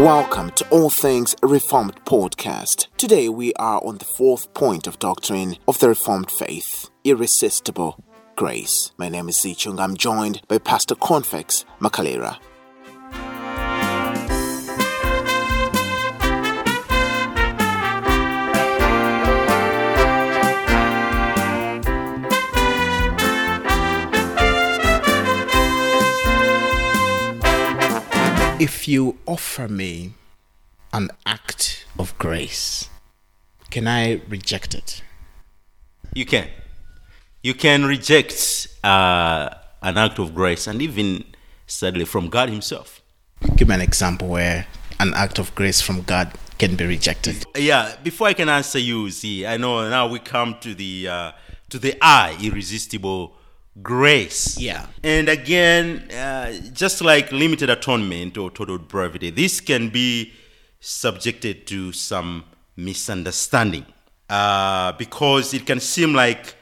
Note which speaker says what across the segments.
Speaker 1: Welcome to All Things Reformed podcast. Today we are on the fourth point of doctrine of the Reformed faith irresistible grace. My name is Zichung. I'm joined by Pastor Convex Makalera. If you offer me an act of grace, can I reject it?
Speaker 2: You can. You can reject uh, an act of grace and even sadly from God Himself.
Speaker 1: Give me an example where an act of grace from God can be rejected.
Speaker 2: Yeah, before I can answer you, see, I know now we come to the uh, to the I, irresistible grace.
Speaker 1: Yeah.
Speaker 2: And again, uh, just like limited atonement or total depravity, this can be subjected to some misunderstanding uh, because it can seem like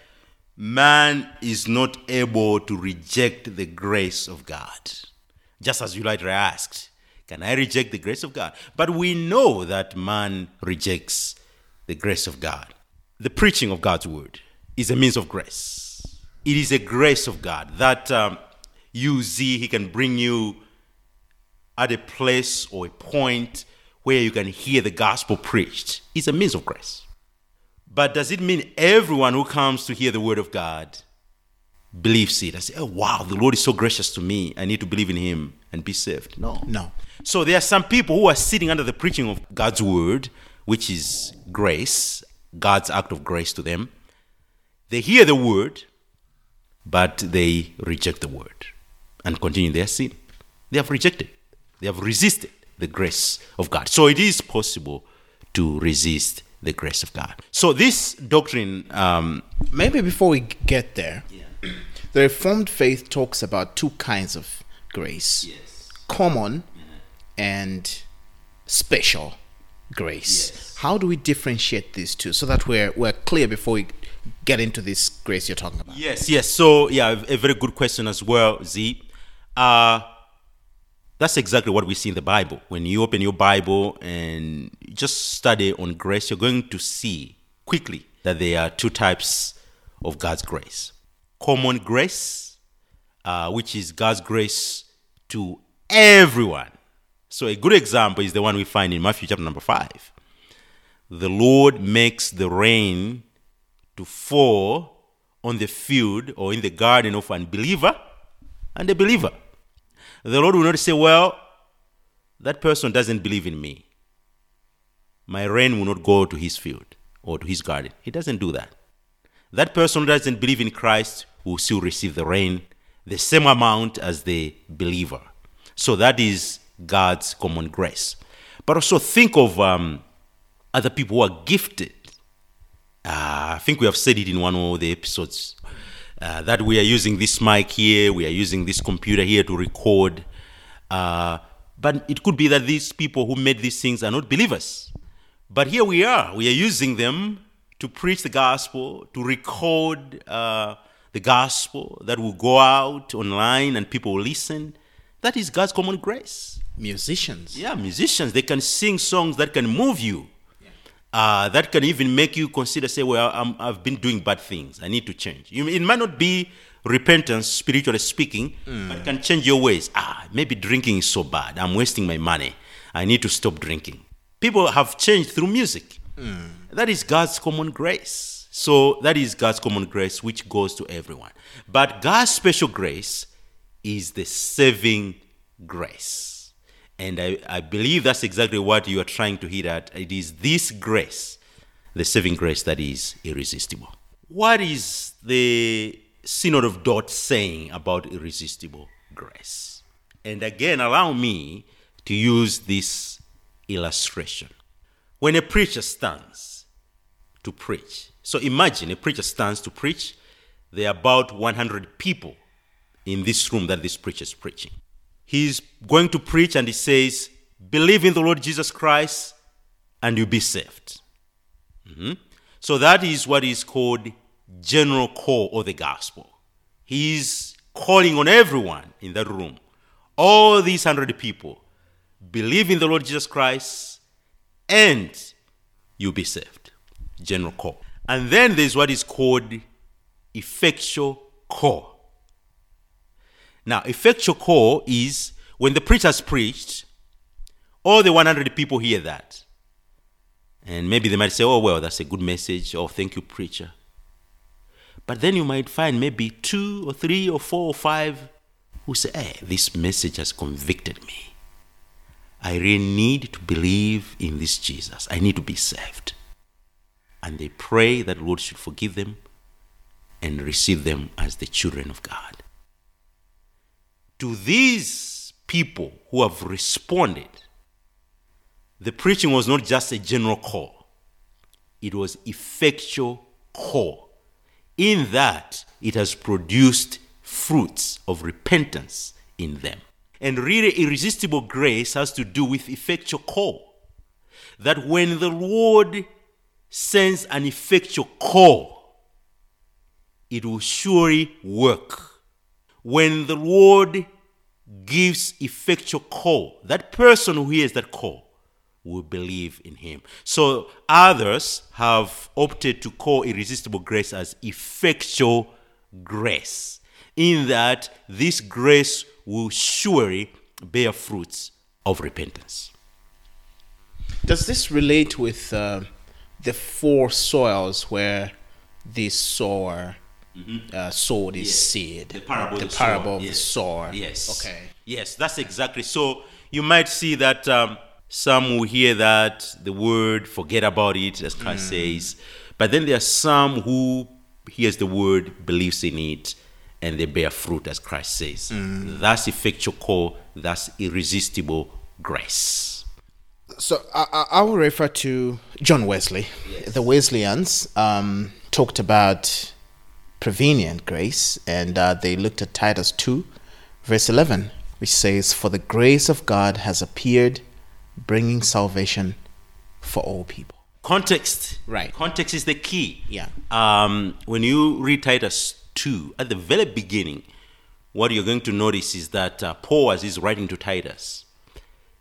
Speaker 2: man is not able to reject the grace of God. Just as you rightly asked, can I reject the grace of God? But we know that man rejects the grace of God. The preaching of God's word is a means of grace it is a grace of God that um, you see He can bring you at a place or a point where you can hear the gospel preached. It's a means of grace. But does it mean everyone who comes to hear the word of God believes it? I say, oh, wow, the Lord is so gracious to me. I need to believe in Him and be saved. No.
Speaker 1: No.
Speaker 2: So there are some people who are sitting under the preaching of God's word, which is grace, God's act of grace to them. They hear the word, but they reject the word and continue their sin. They have rejected, they have resisted the grace of God. So it is possible to resist the grace of God. So this doctrine, um,
Speaker 1: maybe before we get there, yeah. the Reformed faith talks about two kinds of grace:
Speaker 2: yes.
Speaker 1: common and special grace.
Speaker 2: Yes.
Speaker 1: How do we differentiate these two so that we're we're clear before we get into this grace you're talking about?
Speaker 2: Yes, yes. So yeah, a very good question as well, Z. Uh, that's exactly what we see in the Bible. When you open your Bible and just study on grace, you're going to see quickly that there are two types of God's grace common grace, uh, which is God's grace to everyone. So, a good example is the one we find in Matthew chapter number 5. The Lord makes the rain to fall on the field or in the garden of unbeliever and a believer. The Lord will not say, Well, that person doesn't believe in me. My rain will not go to his field or to his garden. He doesn't do that. That person doesn't believe in Christ will still receive the rain, the same amount as the believer. So that is God's common grace. But also think of um, other people who are gifted. Uh, I think we have said it in one of the episodes uh, that we are using this mic here, we are using this computer here to record. Uh, but it could be that these people who made these things are not believers. But here we are, we are using them to preach the gospel, to record uh, the gospel that will go out online and people will listen. That is God's common grace.
Speaker 1: Musicians.
Speaker 2: Yeah, musicians. They can sing songs that can move you. Uh, that can even make you consider, say, well, i have been doing bad things. I need to change. You, it might not be repentance, spiritually speaking, mm. but it can change your ways. Ah, maybe drinking is so bad. I'm wasting my money. I need to stop drinking. People have changed through music. Mm. That is God's common grace. So that is God's common grace, which goes to everyone. But God's special grace is the saving grace. And I, I believe that's exactly what you are trying to hit at. It is this grace, the saving grace, that is irresistible. What is the Synod of Dort saying about irresistible grace? And again, allow me to use this illustration. When a preacher stands to preach, so imagine a preacher stands to preach, there are about 100 people in this room that this preacher is preaching he's going to preach and he says, Believe in the Lord Jesus Christ and you'll be saved. Mm-hmm. So that is what is called general call of the gospel. He's calling on everyone in that room, all these hundred people, believe in the Lord Jesus Christ, and you'll be saved. General call. And then there's what is called effectual call. Now, effectual call is when the preacher has preached, all the 100 people hear that. And maybe they might say, oh, well, that's a good message. Oh, thank you, preacher. But then you might find maybe two or three or four or five who say, hey, this message has convicted me. I really need to believe in this Jesus. I need to be saved. And they pray that the Lord should forgive them and receive them as the children of God. To these people who have responded, the preaching was not just a general call, it was effectual call. In that, it has produced fruits of repentance in them. And really, irresistible grace has to do with effectual call. That when the Lord sends an effectual call, it will surely work. When the Lord gives effectual call, that person who hears that call will believe in him. So others have opted to call irresistible grace as effectual grace, in that this grace will surely bear fruits of repentance.
Speaker 1: Does this relate with uh, the four soils where the sower uh, sowed his seed?
Speaker 2: The parable,
Speaker 1: the
Speaker 2: of the
Speaker 1: parable of the
Speaker 2: yes.
Speaker 1: sower.
Speaker 2: Yes.
Speaker 1: Okay.
Speaker 2: Yes, that's exactly. So you might see that um, some will hear that the word, forget about it, as Christ says. But then there are some who hears the word, believes in it, and they bear fruit, as Christ says. That's effectual call. That's irresistible grace.
Speaker 1: So I, I, will refer to John Wesley. The Wesleyans um, talked about prevenient grace, and uh, they looked at Titus 2, verse 11, which says, For the grace of God has appeared, bringing salvation for all people.
Speaker 2: Context.
Speaker 1: Right.
Speaker 2: Context is the key.
Speaker 1: Yeah.
Speaker 2: Um, when you read Titus 2, at the very beginning, what you're going to notice is that uh, Paul, as he's writing to Titus,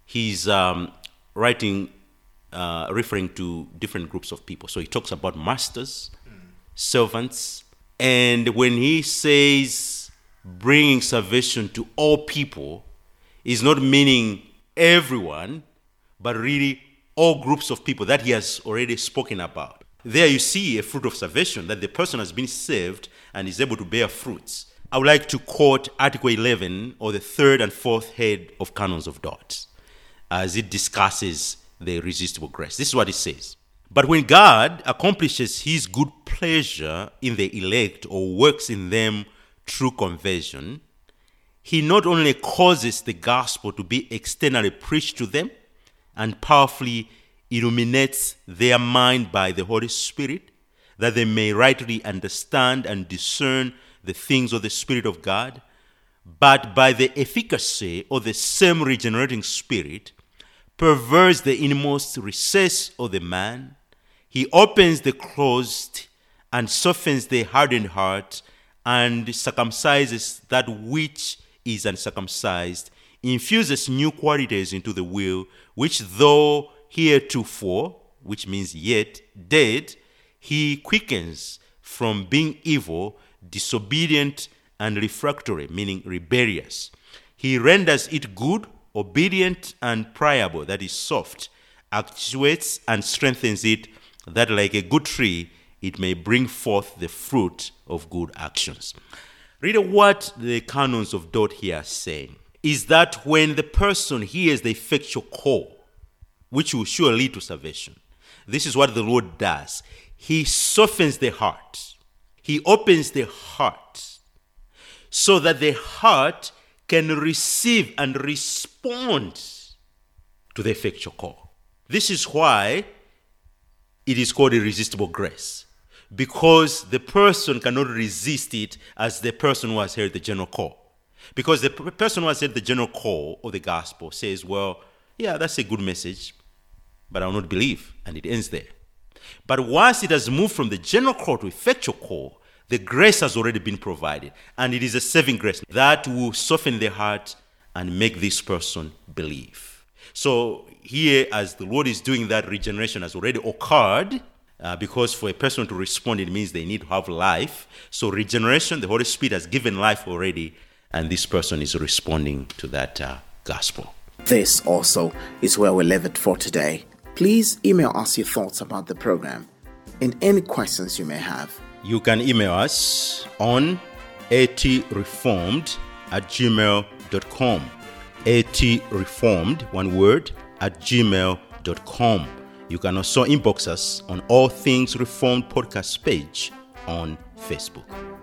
Speaker 2: he's um, writing, uh, referring to different groups of people. So he talks about masters, servants, and when he says bringing salvation to all people, is not meaning everyone, but really all groups of people that he has already spoken about. There you see a fruit of salvation, that the person has been saved and is able to bear fruits. I would like to quote Article 11 or the third and fourth head of Canons of Dort as it discusses the irresistible grace. This is what it says. But when God accomplishes his good pleasure in the elect or works in them through conversion, he not only causes the gospel to be externally preached to them and powerfully illuminates their mind by the Holy Spirit, that they may rightly understand and discern the things of the Spirit of God, but by the efficacy of the same regenerating Spirit, perverts the inmost recess of the man. He opens the closed and softens the hardened heart and circumcises that which is uncircumcised, infuses new qualities into the will, which though heretofore, which means yet, dead, he quickens from being evil, disobedient, and refractory, meaning rebellious. He renders it good, obedient, and pliable, that is soft, actuates and strengthens it, that like a good tree, it may bring forth the fruit of good actions. Read what the canons of Dort here are saying is that when the person hears the effectual call, which will sure lead to salvation, this is what the Lord does. He softens the heart, He opens the heart so that the heart can receive and respond to the effectual call. This is why it is called irresistible grace because the person cannot resist it as the person who has heard the general call. Because the person who has heard the general call of the gospel says, Well, yeah, that's a good message, but I will not believe. And it ends there. But once it has moved from the general call to effectual call, the grace has already been provided. And it is a saving grace that will soften the heart and make this person believe. So here, as the Lord is doing that, regeneration has already occurred. Uh, because for a person to respond, it means they need to have life. So, regeneration, the Holy Spirit has given life already, and this person is responding to that uh, gospel.
Speaker 1: This also is where we leave it for today. Please email us your thoughts about the program and any questions you may have.
Speaker 2: You can email us on atreformed at gmail.com. atreformed, one word, at gmail.com. You can also inbox us on All Things Reformed podcast page on Facebook.